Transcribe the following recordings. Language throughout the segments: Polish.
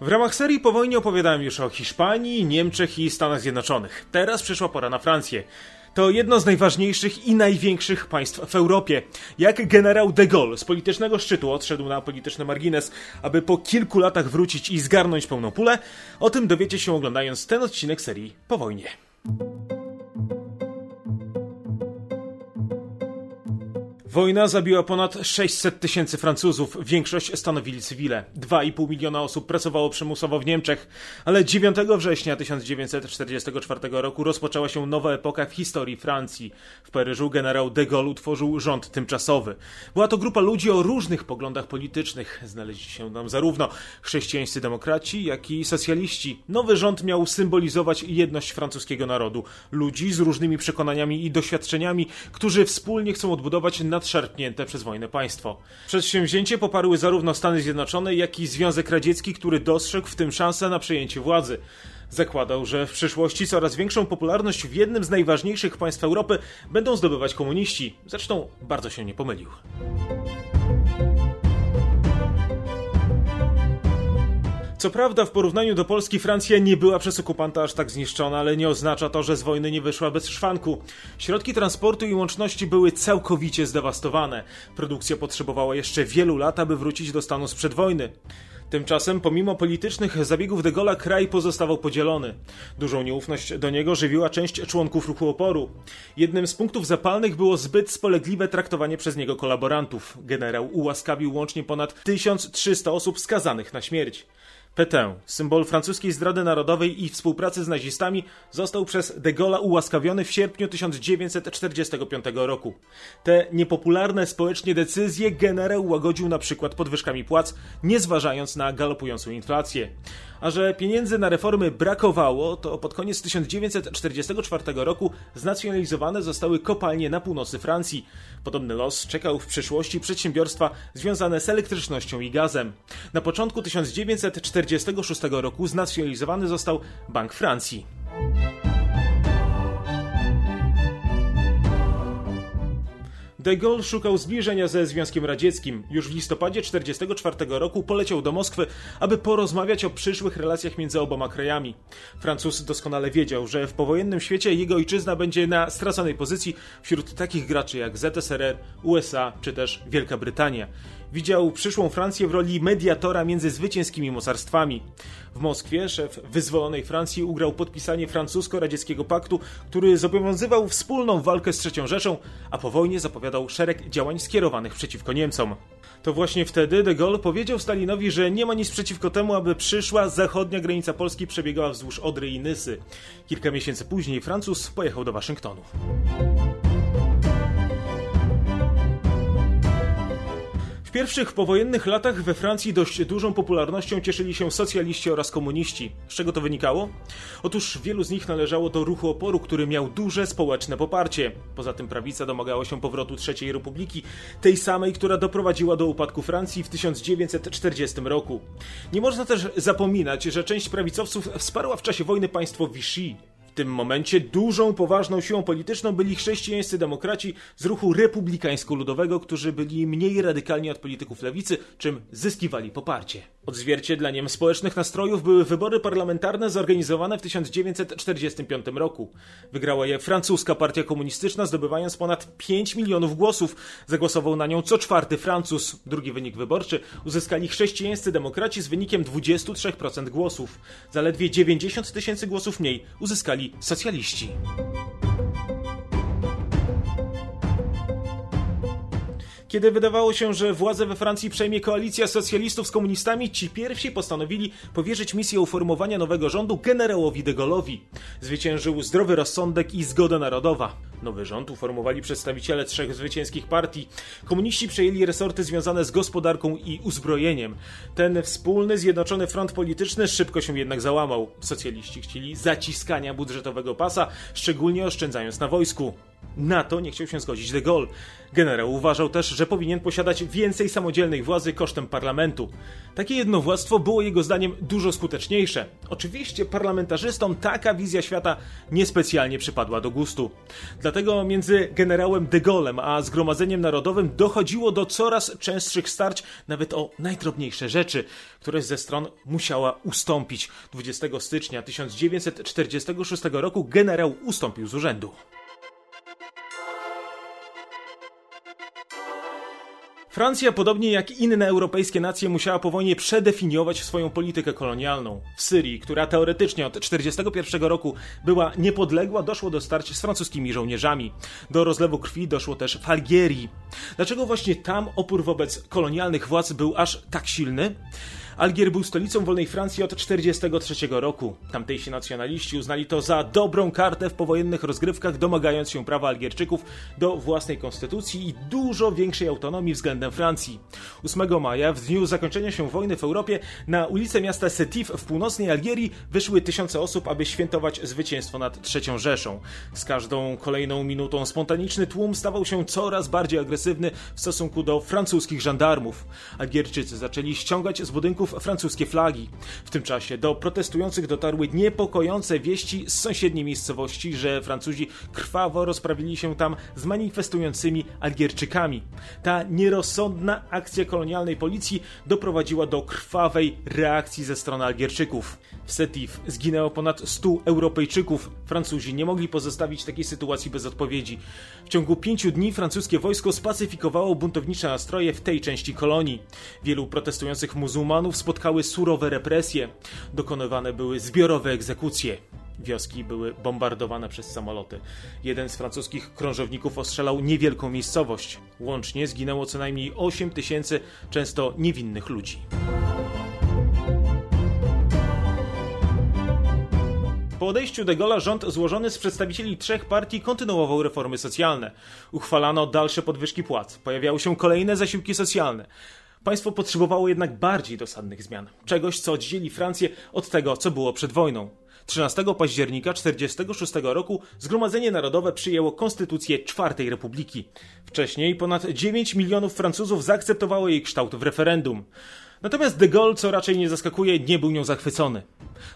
W ramach serii po wojnie opowiadałem już o Hiszpanii, Niemczech i Stanach Zjednoczonych. Teraz przyszła pora na Francję. To jedno z najważniejszych i największych państw w Europie. Jak generał de Gaulle z politycznego szczytu odszedł na polityczny margines, aby po kilku latach wrócić i zgarnąć pełną pulę, o tym dowiecie się oglądając ten odcinek serii po wojnie. Wojna zabiła ponad 600 tysięcy Francuzów, większość stanowili cywile. 2,5 miliona osób pracowało przymusowo w Niemczech, ale 9 września 1944 roku rozpoczęła się nowa epoka w historii Francji. W Paryżu generał de Gaulle utworzył rząd tymczasowy. Była to grupa ludzi o różnych poglądach politycznych. Znaleźli się tam zarówno chrześcijańscy demokraci, jak i socjaliści. Nowy rząd miał symbolizować jedność francuskiego narodu. Ludzi z różnymi przekonaniami i doświadczeniami, którzy wspólnie chcą odbudować na nadszarpnięte przez wojnę państwo. Przedsięwzięcie poparły zarówno Stany Zjednoczone, jak i Związek Radziecki, który dostrzegł w tym szansę na przejęcie władzy. Zakładał, że w przyszłości coraz większą popularność w jednym z najważniejszych państw Europy będą zdobywać komuniści. Zresztą bardzo się nie pomylił. Co prawda, w porównaniu do Polski Francja nie była przez okupanta aż tak zniszczona, ale nie oznacza to, że z wojny nie wyszła bez szwanku. Środki transportu i łączności były całkowicie zdewastowane. Produkcja potrzebowała jeszcze wielu lat, aby wrócić do stanu sprzed wojny. Tymczasem, pomimo politycznych zabiegów de Gaulle'a, kraj pozostawał podzielony. Dużą nieufność do niego żywiła część członków ruchu oporu. Jednym z punktów zapalnych było zbyt spolegliwe traktowanie przez niego kolaborantów. Generał ułaskawił łącznie ponad 1300 osób skazanych na śmierć. Pétain, symbol francuskiej zdrady narodowej i współpracy z nazistami, został przez de Gaulle'a ułaskawiony w sierpniu 1945 roku. Te niepopularne społecznie decyzje generał łagodził na przykład podwyżkami płac, nie zważając na galopującą inflację. A że pieniędzy na reformy brakowało, to pod koniec 1944 roku znacjonalizowane zostały kopalnie na północy Francji. Podobny los czekał w przyszłości przedsiębiorstwa związane z elektrycznością i gazem. Na początku 1946 roku znacjonalizowany został Bank Francji. De Gaulle szukał zbliżenia ze Związkiem Radzieckim. Już w listopadzie 1944 roku poleciał do Moskwy, aby porozmawiać o przyszłych relacjach między oboma krajami. Francuz doskonale wiedział, że w powojennym świecie jego ojczyzna będzie na straconej pozycji wśród takich graczy jak ZSRR, USA czy też Wielka Brytania. Widział przyszłą Francję w roli mediatora między zwycięskimi mocarstwami. W Moskwie szef wyzwolonej Francji ugrał podpisanie francusko-radzieckiego paktu, który zobowiązywał wspólną walkę z III Rzeszą, a po wojnie zapowiadał szereg działań skierowanych przeciwko Niemcom. To właśnie wtedy de Gaulle powiedział Stalinowi, że nie ma nic przeciwko temu, aby przyszła zachodnia granica Polski przebiegała wzdłuż Odry i Nysy. Kilka miesięcy później Francuz pojechał do Waszyngtonu. W pierwszych powojennych latach we Francji dość dużą popularnością cieszyli się socjaliści oraz komuniści. Z czego to wynikało? Otóż wielu z nich należało do ruchu oporu, który miał duże społeczne poparcie. Poza tym prawica domagała się powrotu III Republiki, tej samej, która doprowadziła do upadku Francji w 1940 roku. Nie można też zapominać, że część prawicowców wsparła w czasie wojny państwo Vichy. Tym momencie dużą, poważną siłą polityczną byli chrześcijańscy demokraci z ruchu republikańsko-ludowego, którzy byli mniej radykalni od polityków lewicy, czym zyskiwali poparcie. Odzwierciedleniem społecznych nastrojów były wybory parlamentarne zorganizowane w 1945 roku. Wygrała je francuska partia komunistyczna, zdobywając ponad 5 milionów głosów. Zagłosował na nią co czwarty Francuz. Drugi wynik wyborczy uzyskali chrześcijańscy demokraci z wynikiem 23% głosów. Zaledwie 90 tysięcy głosów mniej uzyskali socjaliści. Kiedy wydawało się, że władzę we Francji przejmie koalicja socjalistów z komunistami, ci pierwsi postanowili powierzyć misję uformowania nowego rządu generałowi de Gaulle'owi. Zwyciężył zdrowy rozsądek i zgoda narodowa. Nowy rząd uformowali przedstawiciele trzech zwycięskich partii. Komuniści przejęli resorty związane z gospodarką i uzbrojeniem. Ten wspólny, zjednoczony front polityczny szybko się jednak załamał. Socjaliści chcieli zaciskania budżetowego pasa, szczególnie oszczędzając na wojsku. Na to nie chciał się zgodzić de Gaulle. Generał uważał też, że powinien posiadać więcej samodzielnej władzy kosztem parlamentu. Takie jednowładztwo było jego zdaniem dużo skuteczniejsze. Oczywiście parlamentarzystom taka wizja świata niespecjalnie przypadła do gustu. Dla Dlatego między generałem de Gaulle'em a Zgromadzeniem Narodowym dochodziło do coraz częstszych starć, nawet o najdrobniejsze rzeczy. Któreś ze stron musiała ustąpić. 20 stycznia 1946 roku generał ustąpił z urzędu. Francja, podobnie jak inne europejskie nacje, musiała po wojnie przedefiniować swoją politykę kolonialną. W Syrii, która teoretycznie od 1941 roku była niepodległa, doszło do starć z francuskimi żołnierzami. Do rozlewu krwi doszło też w Algierii. Dlaczego właśnie tam opór wobec kolonialnych władz był aż tak silny? Algier był stolicą wolnej Francji od 1943 roku. Tamtejsi nacjonaliści uznali to za dobrą kartę w powojennych rozgrywkach, domagając się prawa Algierczyków do własnej konstytucji i dużo większej autonomii względem Francji. 8 maja, w dniu zakończenia się wojny w Europie, na ulicę miasta Setif w północnej Algierii wyszły tysiące osób, aby świętować zwycięstwo nad III Rzeszą. Z każdą kolejną minutą spontaniczny tłum stawał się coraz bardziej agresywny w stosunku do francuskich żandarmów. Algierczycy zaczęli ściągać z budynków francuskie flagi. W tym czasie do protestujących dotarły niepokojące wieści z sąsiedniej miejscowości, że Francuzi krwawo rozprawili się tam z manifestującymi Algierczykami. Ta nierozsądna akcja kolonialnej policji doprowadziła do krwawej reakcji ze strony Algierczyków. W Setif zginęło ponad 100 Europejczyków. Francuzi nie mogli pozostawić takiej sytuacji bez odpowiedzi. W ciągu pięciu dni francuskie wojsko spacyfikowało buntownicze nastroje w tej części kolonii. Wielu protestujących muzułmanów spotkały surowe represje. Dokonywane były zbiorowe egzekucje. Wioski były bombardowane przez samoloty. Jeden z francuskich krążowników ostrzelał niewielką miejscowość. Łącznie zginęło co najmniej 8 tysięcy często niewinnych ludzi. Po odejściu de Gaulle'a rząd złożony z przedstawicieli trzech partii kontynuował reformy socjalne. Uchwalano dalsze podwyżki płac, pojawiały się kolejne zasiłki socjalne. Państwo potrzebowało jednak bardziej dosadnych zmian, czegoś, co oddzieli Francję od tego, co było przed wojną. 13 października 1946 roku Zgromadzenie Narodowe przyjęło Konstytucję Czwartej Republiki. Wcześniej ponad 9 milionów Francuzów zaakceptowało jej kształt w referendum. Natomiast de Gaulle, co raczej nie zaskakuje, nie był nią zachwycony.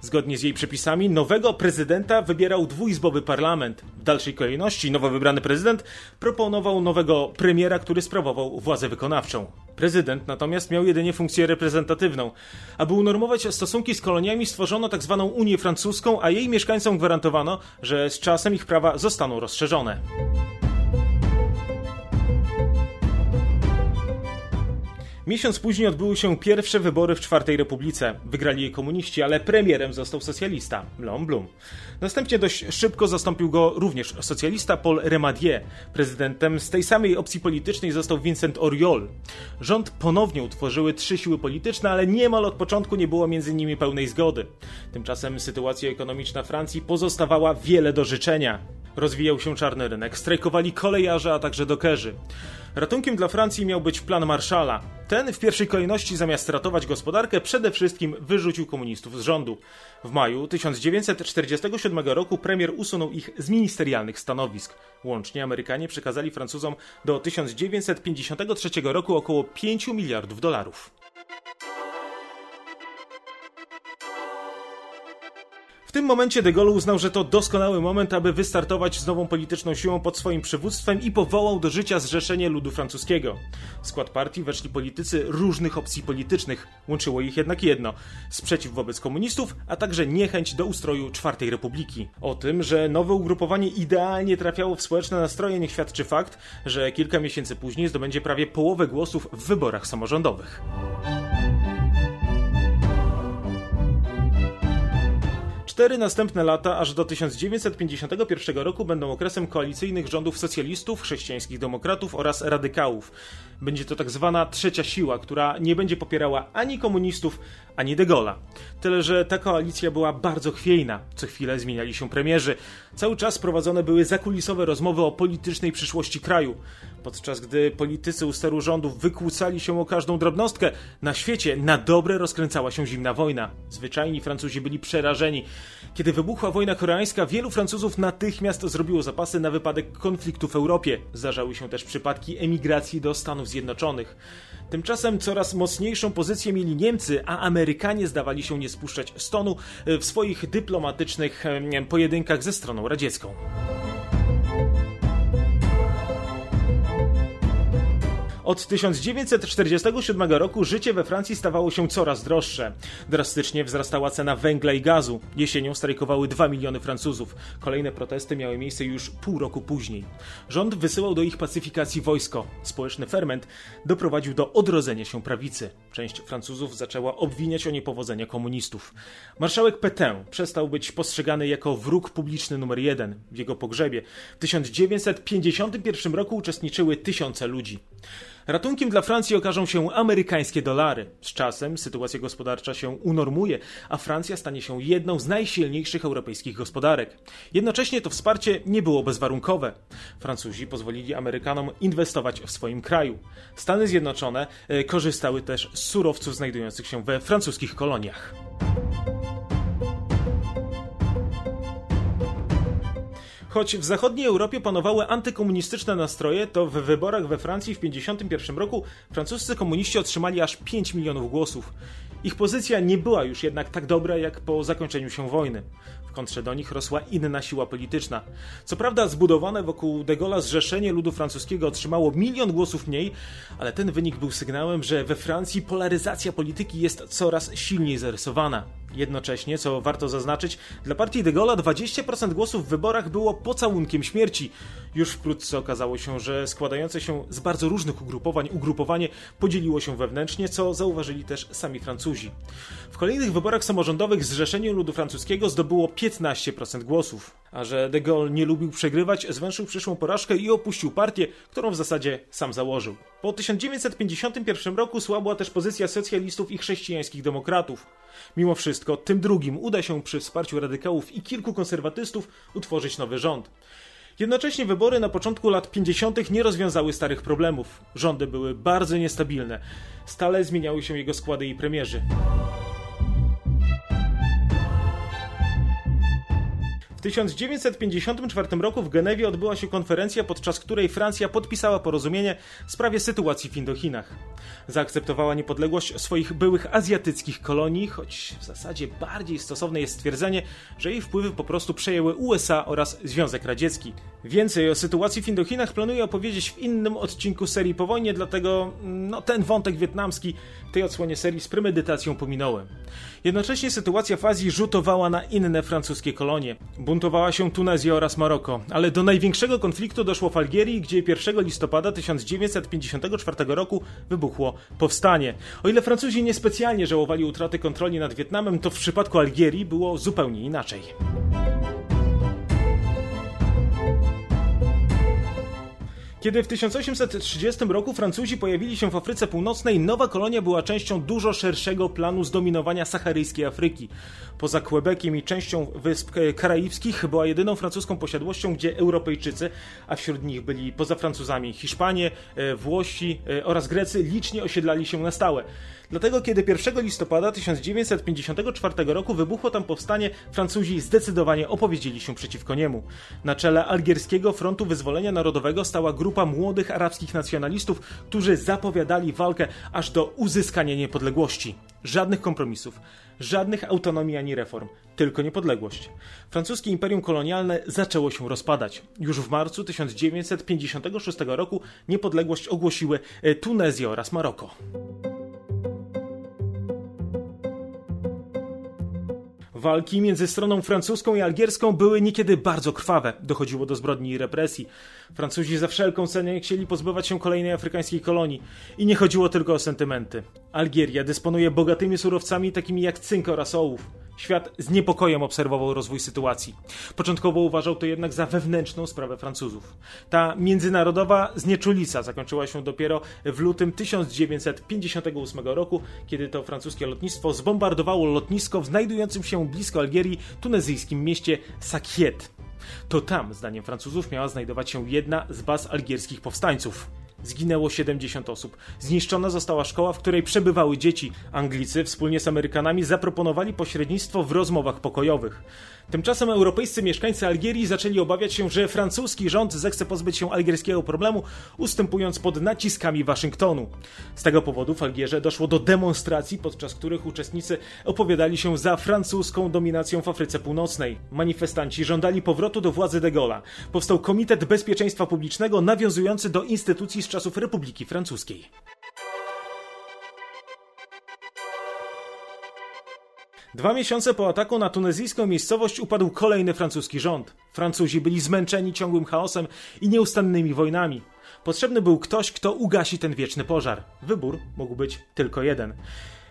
Zgodnie z jej przepisami, nowego prezydenta wybierał dwuizbowy parlament. W dalszej kolejności nowo wybrany prezydent proponował nowego premiera, który sprawował władzę wykonawczą. Prezydent natomiast miał jedynie funkcję reprezentatywną. Aby unormować stosunki z koloniami, stworzono tzw. Tak Unię Francuską, a jej mieszkańcom gwarantowano, że z czasem ich prawa zostaną rozszerzone. Miesiąc później odbyły się pierwsze wybory w Czwartej Republice. Wygrali je komuniści, ale premierem został socjalista, Leon Blum. Następnie dość szybko zastąpił go również socjalista Paul Remadier. Prezydentem z tej samej opcji politycznej został Vincent Auriol. Rząd ponownie utworzyły trzy siły polityczne, ale niemal od początku nie było między nimi pełnej zgody. Tymczasem sytuacja ekonomiczna Francji pozostawała wiele do życzenia. Rozwijał się czarny rynek, strajkowali kolejarze, a także dokerzy. Ratunkiem dla Francji miał być plan Marszala. Ten w pierwszej kolejności zamiast ratować gospodarkę przede wszystkim wyrzucił komunistów z rządu. W maju 1947 roku premier usunął ich z ministerialnych stanowisk. Łącznie Amerykanie przekazali Francuzom do 1953 roku około 5 miliardów dolarów. W tym momencie de Gaulle uznał, że to doskonały moment, aby wystartować z nową polityczną siłą pod swoim przywództwem i powołał do życia Zrzeszenie Ludu Francuskiego. W skład partii weszli politycy różnych opcji politycznych. Łączyło ich jednak jedno: sprzeciw wobec komunistów, a także niechęć do ustroju Czwartej Republiki. O tym, że nowe ugrupowanie idealnie trafiało w społeczne nastroje, niech świadczy fakt, że kilka miesięcy później zdobędzie prawie połowę głosów w wyborach samorządowych. Cztery następne lata, aż do 1951 roku, będą okresem koalicyjnych rządów socjalistów, chrześcijańskich demokratów oraz radykałów. Będzie to tak zwana trzecia siła, która nie będzie popierała ani komunistów, ani De Gaulle'a. Tyle, że ta koalicja była bardzo chwiejna. Co chwilę zmieniali się premierzy. Cały czas prowadzone były zakulisowe rozmowy o politycznej przyszłości kraju. Podczas gdy politycy u steru rządów wykłócali się o każdą drobnostkę, na świecie na dobre rozkręcała się zimna wojna. Zwyczajni Francuzi byli przerażeni. Kiedy wybuchła wojna koreańska, wielu Francuzów natychmiast zrobiło zapasy na wypadek konfliktu w Europie. Zdarzały się też przypadki emigracji do Stanów Zjednoczonych. Tymczasem coraz mocniejszą pozycję mieli Niemcy, a Amerykanie zdawali się nie spuszczać stonu w swoich dyplomatycznych pojedynkach ze stroną radziecką. Od 1947 roku życie we Francji stawało się coraz droższe. Drastycznie wzrastała cena węgla i gazu. Jesienią strajkowały 2 miliony Francuzów. Kolejne protesty miały miejsce już pół roku później. Rząd wysyłał do ich pacyfikacji wojsko. Społeczny ferment doprowadził do odrodzenia się prawicy. Część Francuzów zaczęła obwiniać o niepowodzenia komunistów. Marszałek Pétain przestał być postrzegany jako wróg publiczny numer jeden. W jego pogrzebie w 1951 roku uczestniczyły tysiące ludzi. Ratunkiem dla Francji okażą się amerykańskie dolary. Z czasem sytuacja gospodarcza się unormuje, a Francja stanie się jedną z najsilniejszych europejskich gospodarek. Jednocześnie to wsparcie nie było bezwarunkowe. Francuzi pozwolili Amerykanom inwestować w swoim kraju. Stany Zjednoczone e, korzystały też z surowców znajdujących się we francuskich koloniach. Choć w zachodniej Europie panowały antykomunistyczne nastroje, to w wyborach we Francji w 1951 roku francuscy komuniści otrzymali aż 5 milionów głosów. Ich pozycja nie była już jednak tak dobra jak po zakończeniu się wojny. Kontrze do nich rosła inna siła polityczna. Co prawda zbudowane wokół de Gaulle'a zrzeszenie ludu francuskiego otrzymało milion głosów mniej, ale ten wynik był sygnałem, że we Francji polaryzacja polityki jest coraz silniej zarysowana. Jednocześnie, co warto zaznaczyć, dla partii de Gaulle'a 20% głosów w wyborach było pocałunkiem śmierci. Już wkrótce okazało się, że składające się z bardzo różnych ugrupowań ugrupowanie podzieliło się wewnętrznie, co zauważyli też sami Francuzi. W kolejnych wyborach samorządowych Zrzeszenie Ludu Francuskiego zdobyło 15% głosów. A że de Gaulle nie lubił przegrywać, zwęszył przyszłą porażkę i opuścił partię, którą w zasadzie sam założył. Po 1951 roku słabła też pozycja socjalistów i chrześcijańskich demokratów. Mimo wszystko, tym drugim uda się przy wsparciu radykałów i kilku konserwatystów utworzyć nowy rząd. Jednocześnie wybory na początku lat 50. nie rozwiązały starych problemów. Rządy były bardzo niestabilne. Stale zmieniały się jego składy i premierzy. 1954 roku w Genewie odbyła się konferencja, podczas której Francja podpisała porozumienie w sprawie sytuacji w Indochinach. Zaakceptowała niepodległość swoich byłych azjatyckich kolonii, choć w zasadzie bardziej stosowne jest stwierdzenie, że jej wpływy po prostu przejęły USA oraz Związek Radziecki. Więcej o sytuacji w Indochinach planuję opowiedzieć w innym odcinku serii po wojnie, dlatego no, ten wątek wietnamski w tej odsłonie serii z premedytacją pominąłem. Jednocześnie sytuacja w Azji rzutowała na inne francuskie kolonie. Buntowała się Tunezja oraz Maroko, ale do największego konfliktu doszło w Algierii, gdzie 1 listopada 1954 roku wybuchło powstanie. O ile Francuzi niespecjalnie żałowali utraty kontroli nad Wietnamem, to w przypadku Algierii było zupełnie inaczej. Kiedy w 1830 roku Francuzi pojawili się w Afryce Północnej, nowa kolonia była częścią dużo szerszego planu zdominowania saharyjskiej Afryki. Poza Quebeciem i częścią wysp karaibskich była jedyną francuską posiadłością, gdzie Europejczycy, a wśród nich byli poza Francuzami Hiszpanie, e, Włosi e, oraz Grecy, licznie osiedlali się na stałe. Dlatego, kiedy 1 listopada 1954 roku wybuchło tam powstanie, Francuzi zdecydowanie opowiedzieli się przeciwko niemu. Na czele Algierskiego Frontu Wyzwolenia Narodowego stała grupa młodych arabskich nacjonalistów, którzy zapowiadali walkę aż do uzyskania niepodległości. Żadnych kompromisów, żadnych autonomii ani reform, tylko niepodległość. Francuskie imperium kolonialne zaczęło się rozpadać. Już w marcu 1956 roku niepodległość ogłosiły e, Tunezja oraz Maroko. Walki między stroną francuską i algierską były niekiedy bardzo krwawe. Dochodziło do zbrodni i represji. Francuzi za wszelką cenę chcieli pozbywać się kolejnej afrykańskiej kolonii. I nie chodziło tylko o sentymenty. Algieria dysponuje bogatymi surowcami takimi jak cynk oraz ołów. Świat z niepokojem obserwował rozwój sytuacji. Początkowo uważał to jednak za wewnętrzną sprawę Francuzów. Ta międzynarodowa znieczulica zakończyła się dopiero w lutym 1958 roku, kiedy to francuskie lotnictwo zbombardowało lotnisko w znajdującym się blisko Algierii tunezyjskim mieście Sakiet. To tam, zdaniem Francuzów, miała znajdować się jedna z baz algierskich powstańców. Zginęło 70 osób. Zniszczona została szkoła, w której przebywały dzieci. Anglicy wspólnie z Amerykanami zaproponowali pośrednictwo w rozmowach pokojowych. Tymczasem europejscy mieszkańcy Algierii zaczęli obawiać się, że francuski rząd zechce pozbyć się algierskiego problemu, ustępując pod naciskami Waszyngtonu. Z tego powodu w Algierze doszło do demonstracji, podczas których uczestnicy opowiadali się za francuską dominacją w Afryce Północnej. Manifestanci żądali powrotu do władzy de Gaulle'a. Powstał Komitet Bezpieczeństwa Publicznego nawiązujący do instytucji z czasów Republiki Francuskiej. Dwa miesiące po ataku na tunezyjską miejscowość upadł kolejny francuski rząd. Francuzi byli zmęczeni ciągłym chaosem i nieustannymi wojnami. Potrzebny był ktoś, kto ugasi ten wieczny pożar. Wybór mógł być tylko jeden.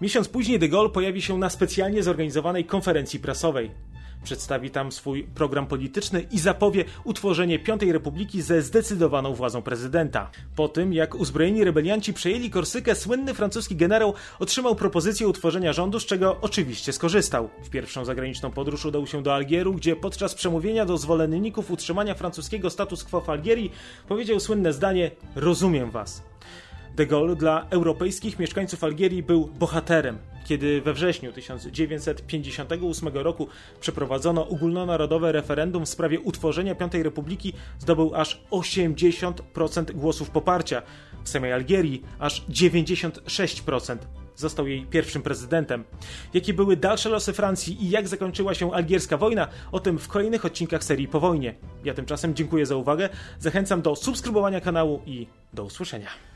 Miesiąc później de Gaulle pojawi się na specjalnie zorganizowanej konferencji prasowej. Przedstawi tam swój program polityczny i zapowie utworzenie Piątej Republiki ze zdecydowaną władzą prezydenta. Po tym, jak uzbrojeni rebelianci przejęli Korsykę, słynny francuski generał otrzymał propozycję utworzenia rządu, z czego oczywiście skorzystał. W pierwszą zagraniczną podróż udał się do Algieru, gdzie podczas przemówienia do zwolenników utrzymania francuskiego status quo w Algierii powiedział słynne zdanie: Rozumiem was. De Gaulle dla europejskich mieszkańców Algierii był bohaterem. Kiedy we wrześniu 1958 roku przeprowadzono ogólnonarodowe referendum w sprawie utworzenia Piątej Republiki, zdobył aż 80% głosów poparcia. W samej Algierii aż 96% został jej pierwszym prezydentem. Jakie były dalsze losy Francji i jak zakończyła się algierska wojna, o tym w kolejnych odcinkach serii po wojnie. Ja tymczasem dziękuję za uwagę, zachęcam do subskrybowania kanału i do usłyszenia.